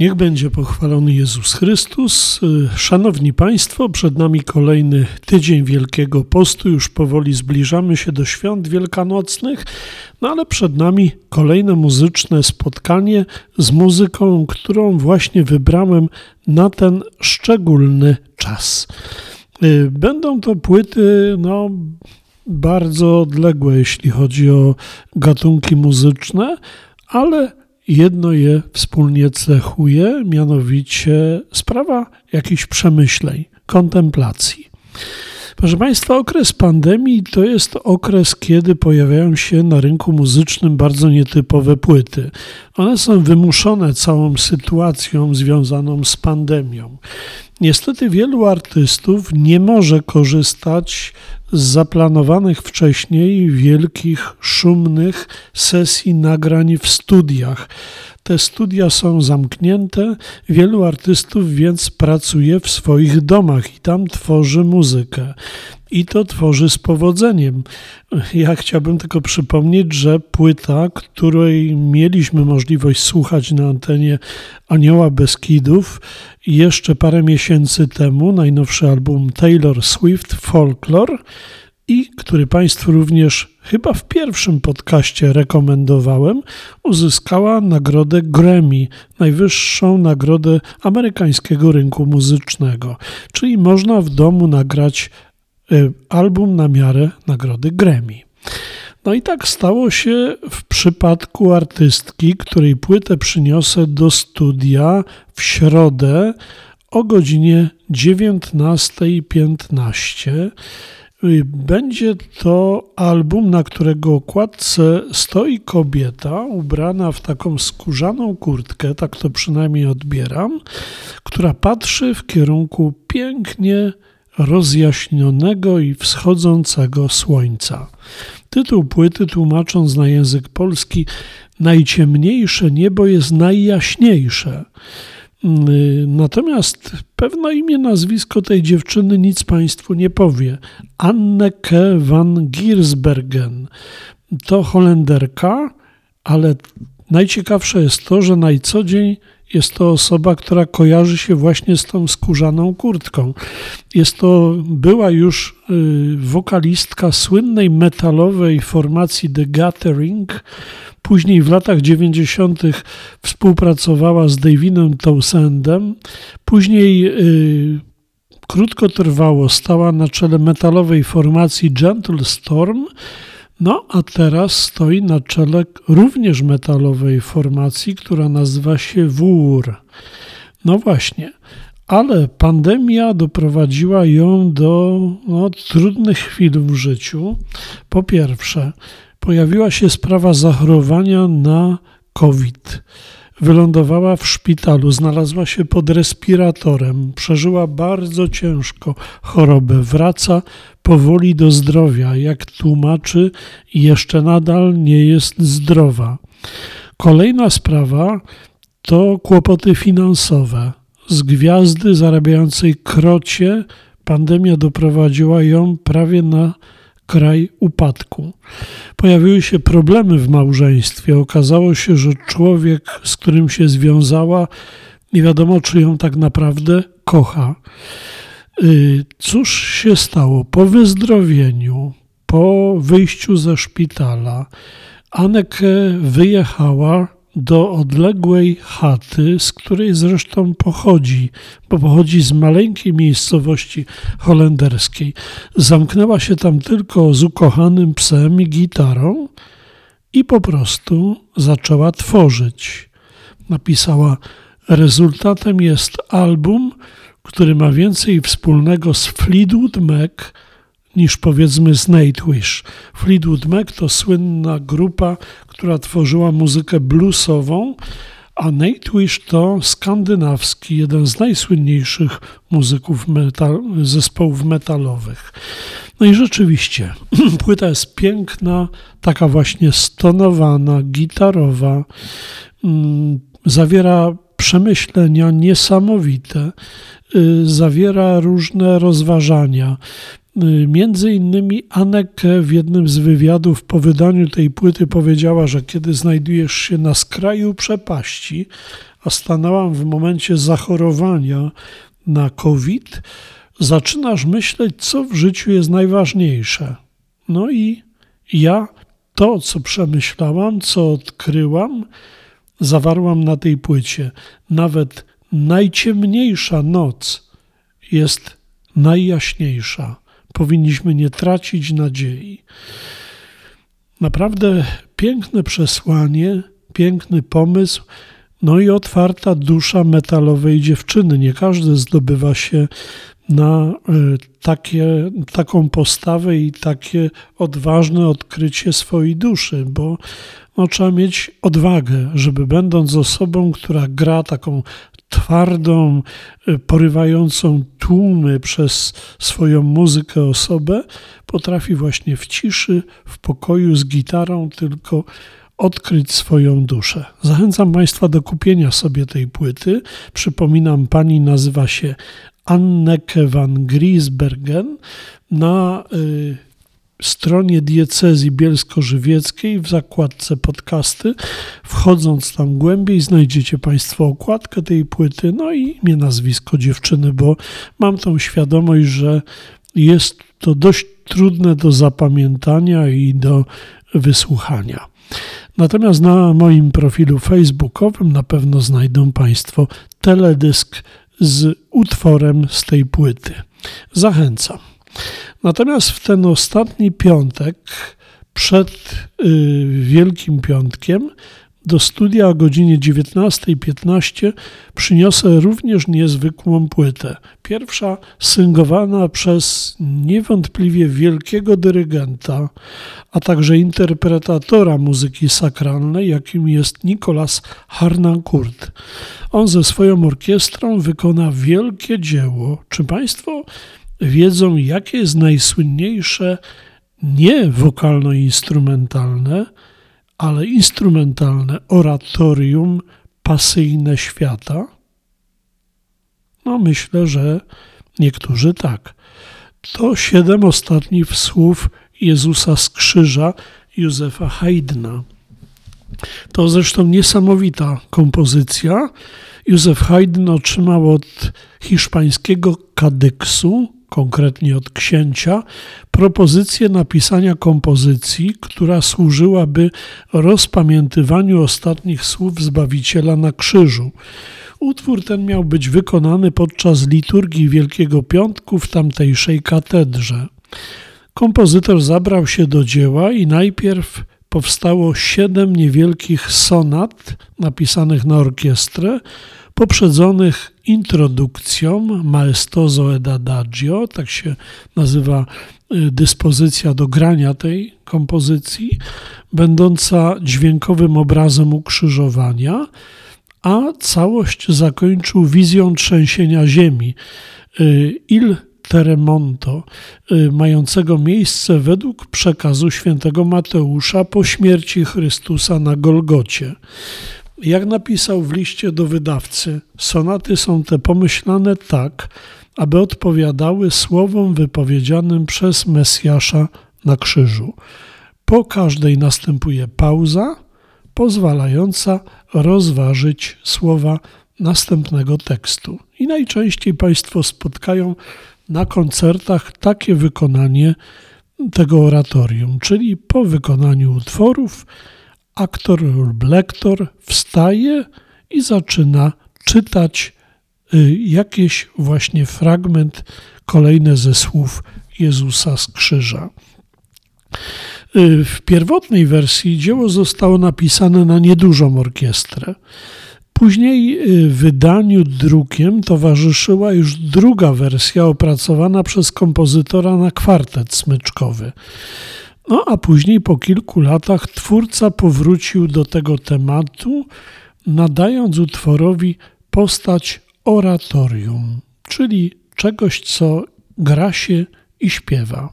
Niech będzie pochwalony Jezus Chrystus. Szanowni Państwo, przed nami kolejny tydzień Wielkiego Postu. Już powoli zbliżamy się do świąt wielkanocnych, no ale przed nami kolejne muzyczne spotkanie z muzyką, którą właśnie wybrałem na ten szczególny czas. Będą to płyty, no, bardzo odległe, jeśli chodzi o gatunki muzyczne, ale jedno je wspólnie cechuje, mianowicie sprawa jakichś przemyśleń, kontemplacji. Proszę Państwa, okres pandemii to jest okres, kiedy pojawiają się na rynku muzycznym bardzo nietypowe płyty. One są wymuszone całą sytuacją związaną z pandemią. Niestety wielu artystów nie może korzystać z zaplanowanych wcześniej wielkich, szumnych sesji nagrań w studiach. Te studia są zamknięte, wielu artystów więc pracuje w swoich domach i tam tworzy muzykę. I to tworzy z powodzeniem. Ja chciałbym tylko przypomnieć, że płyta, której mieliśmy możliwość słuchać na antenie Anioła Beskidów jeszcze parę miesięcy temu, najnowszy album Taylor Swift Folklore, i który Państwu również chyba w pierwszym podcaście rekomendowałem, uzyskała nagrodę Grammy, najwyższą nagrodę amerykańskiego rynku muzycznego. Czyli można w domu nagrać y, album na miarę nagrody Grammy. No i tak stało się w przypadku artystki, której płytę przyniosę do studia w środę o godzinie 19.15. Będzie to album, na którego okładce stoi kobieta ubrana w taką skórzaną kurtkę, tak to przynajmniej odbieram, która patrzy w kierunku pięknie rozjaśnionego i wschodzącego słońca. Tytuł płyty, tłumacząc na język polski, Najciemniejsze niebo jest najjaśniejsze. Natomiast pewne imię, nazwisko tej dziewczyny nic Państwu nie powie. Anneke van Giersbergen. To Holenderka, ale najciekawsze jest to, że na co dzień jest to osoba, która kojarzy się właśnie z tą skórzaną kurtką. Jest to była już y, wokalistka słynnej metalowej formacji The Gathering. Później w latach 90. współpracowała z Davinem Towsendem. Później y, krótkotrwało stała na czele metalowej formacji Gentle Storm. No a teraz stoi na czele również metalowej formacji, która nazywa się WUR. No właśnie, ale pandemia doprowadziła ją do no, trudnych chwil w życiu. Po pierwsze, pojawiła się sprawa zachorowania na COVID. Wylądowała w szpitalu, znalazła się pod respiratorem, przeżyła bardzo ciężko chorobę, wraca powoli do zdrowia, jak tłumaczy, jeszcze nadal nie jest zdrowa. Kolejna sprawa to kłopoty finansowe. Z gwiazdy zarabiającej krocie pandemia doprowadziła ją prawie na kraj upadku. Pojawiły się problemy w małżeństwie. Okazało się, że człowiek, z którym się związała, nie wiadomo, czy ją tak naprawdę kocha. Y, cóż się stało? Po wyzdrowieniu, po wyjściu ze szpitala, Anek wyjechała do odległej chaty, z której zresztą pochodzi, bo pochodzi z maleńkiej miejscowości holenderskiej. Zamknęła się tam tylko z ukochanym psem i gitarą i po prostu zaczęła tworzyć. Napisała: Rezultatem jest album, który ma więcej wspólnego z Fleetwood Mac niż powiedzmy z Nightwish. Fleetwood Mac to słynna grupa, która tworzyła muzykę bluesową, a Nightwish to skandynawski, jeden z najsłynniejszych muzyków metal, zespołów metalowych. No i rzeczywiście, płyta jest piękna, taka właśnie stonowana, gitarowa, mm, zawiera przemyślenia niesamowite, y, zawiera różne rozważania. Między innymi Anneke w jednym z wywiadów po wydaniu tej płyty powiedziała, że kiedy znajdujesz się na skraju przepaści, a stanęłam w momencie zachorowania na COVID, zaczynasz myśleć, co w życiu jest najważniejsze. No i ja to, co przemyślałam, co odkryłam, zawarłam na tej płycie. Nawet najciemniejsza noc jest najjaśniejsza. Powinniśmy nie tracić nadziei. Naprawdę piękne przesłanie, piękny pomysł, no i otwarta dusza metalowej dziewczyny. Nie każdy zdobywa się na e, takie, taką postawę i takie odważne odkrycie swojej duszy, bo no, trzeba mieć odwagę, żeby będąc osobą, która gra taką twardą, e, porywającą tłumy przez swoją muzykę osobę, potrafi właśnie w ciszy, w pokoju z gitarą tylko odkryć swoją duszę. Zachęcam Państwa do kupienia sobie tej płyty. Przypominam, pani nazywa się Anneke van Griesbergen. Na y, stronie diecezji bielsko-żywieckiej w zakładce podcasty. Wchodząc tam głębiej, znajdziecie Państwo okładkę tej płyty, no i imię, nazwisko dziewczyny, bo mam tą świadomość, że jest to dość trudne do zapamiętania i do wysłuchania. Natomiast na moim profilu facebookowym na pewno znajdą Państwo teledysk z utworem z tej płyty. Zachęcam. Natomiast w ten ostatni piątek, przed y, Wielkim Piątkiem, do studia o godzinie 19.15 przyniosę również niezwykłą płytę. Pierwsza syngowana przez niewątpliwie wielkiego dyrygenta, a także interpretatora muzyki sakralnej, jakim jest Nicolas Harnoncourt. On ze swoją orkiestrą wykona wielkie dzieło. Czy Państwo wiedzą, jakie jest najsłynniejsze nie wokalno-instrumentalne, ale instrumentalne oratorium pasyjne świata? No, myślę, że niektórzy tak. To siedem ostatnich słów Jezusa z krzyża Józefa Haydna. To zresztą niesamowita kompozycja. Józef Haydn otrzymał od hiszpańskiego kadyksu konkretnie od księcia, propozycję napisania kompozycji, która służyłaby rozpamiętywaniu ostatnich słów Zbawiciela na krzyżu. Utwór ten miał być wykonany podczas liturgii Wielkiego Piątku w tamtejszej katedrze. Kompozytor zabrał się do dzieła i najpierw powstało siedem niewielkich sonat napisanych na orkiestrę, poprzedzonych introdukcją Maestoso ed Adagio, tak się nazywa y, dyspozycja do grania tej kompozycji, będąca dźwiękowym obrazem ukrzyżowania, a całość zakończył wizją trzęsienia ziemi. Y, Il Teremonto, y, mającego miejsce według przekazu świętego Mateusza po śmierci Chrystusa na Golgocie. Jak napisał w liście do wydawcy, sonaty są te pomyślane tak, aby odpowiadały słowom wypowiedzianym przez Mesjasza na krzyżu. Po każdej następuje pauza, pozwalająca rozważyć słowa następnego tekstu. I najczęściej Państwo spotkają na koncertach takie wykonanie tego oratorium, czyli po wykonaniu utworów aktor lub lektor wstaje i zaczyna czytać y, jakiś właśnie fragment, kolejne ze słów Jezusa z krzyża. Y, w pierwotnej wersji dzieło zostało napisane na niedużą orkiestrę. Później y, wydaniu drukiem towarzyszyła już druga wersja opracowana przez kompozytora na kwartet smyczkowy. No a później po kilku latach twórca powrócił do tego tematu, nadając utworowi postać oratorium, czyli czegoś, co gra się i śpiewa.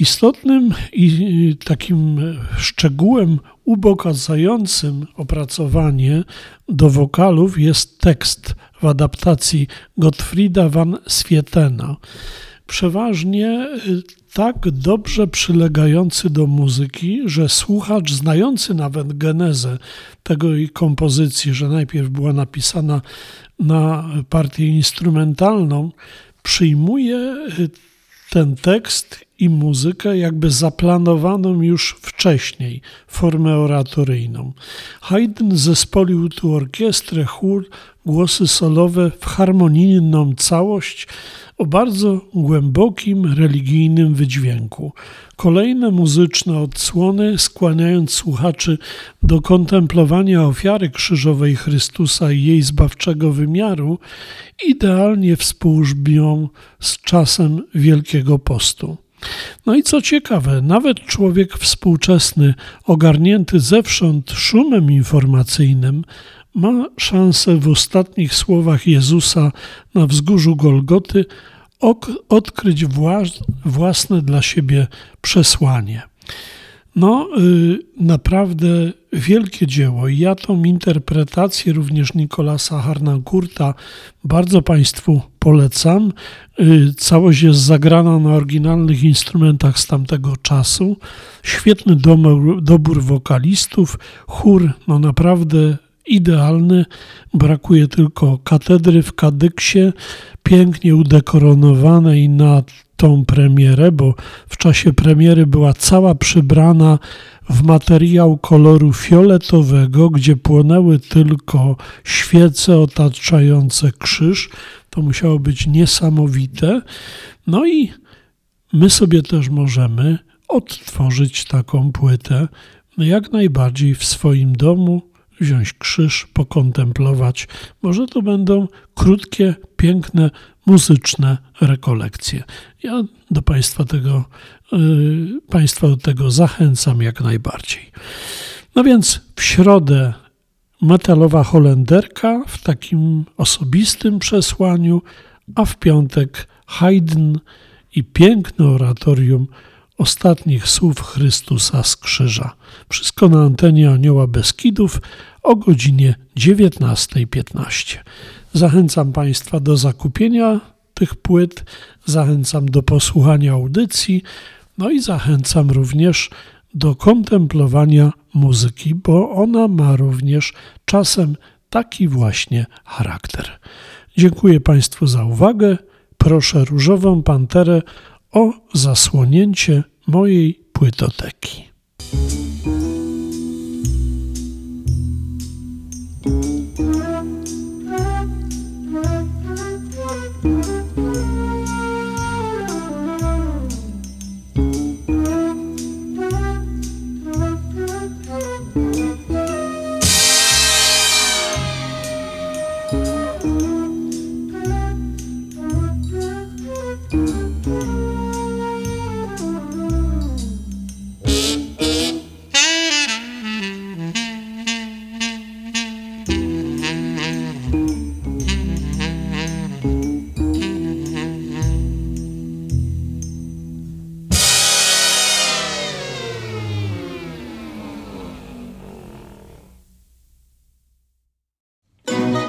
Istotnym i takim szczegółem ubogacającym opracowanie do wokalów jest tekst w adaptacji Gottfrieda van Swietena. Przeważnie y, tak dobrze przylegający do muzyki, że słuchacz znający nawet genezę tego jej kompozycji, że najpierw była napisana na partię instrumentalną, przyjmuje y, ten tekst i muzykę jakby zaplanowaną już wcześniej, formę oratoryjną. Haydn zespolił tu orkiestrę, chór, głosy solowe w harmonijną całość, o bardzo głębokim religijnym wydźwięku. Kolejne muzyczne odsłony, skłaniając słuchaczy do kontemplowania ofiary krzyżowej Chrystusa i jej zbawczego wymiaru, idealnie współżbią z czasem Wielkiego Postu. No i co ciekawe, nawet człowiek współczesny, ogarnięty zewsząd szumem informacyjnym, ma szansę w ostatnich słowach Jezusa na wzgórzu Golgoty odkryć własne dla siebie przesłanie. No, y, naprawdę wielkie dzieło. I ja tą interpretację również Nikolasa Harnankurta bardzo Państwu polecam. Y, całość jest zagrana na oryginalnych instrumentach z tamtego czasu. Świetny dobór wokalistów, chór, no naprawdę idealny. Brakuje tylko katedry w Kadyksie, pięknie udekoronowanej na tą premierę, bo w czasie premiery była cała przybrana w materiał koloru fioletowego, gdzie płonęły tylko świece otaczające krzyż. To musiało być niesamowite. No i my sobie też możemy odtworzyć taką płytę jak najbardziej w swoim domu, wziąć krzyż, pokontemplować. Może to będą krótkie, piękne, muzyczne rekolekcje. Ja do Państwa tego, yy, Państwa do tego zachęcam jak najbardziej. No więc w środę metalowa Holenderka w takim osobistym przesłaniu, a w piątek Haydn i piękne oratorium ostatnich słów Chrystusa z krzyża. Wszystko na antenie Anioła Beskidów o godzinie 19.15. Zachęcam Państwa do zakupienia tych płyt, zachęcam do posłuchania audycji, no i zachęcam również do kontemplowania muzyki, bo ona ma również czasem taki właśnie charakter. Dziękuję Państwu za uwagę. Proszę Różową Panterę o zasłonięcie mojej płytoteki.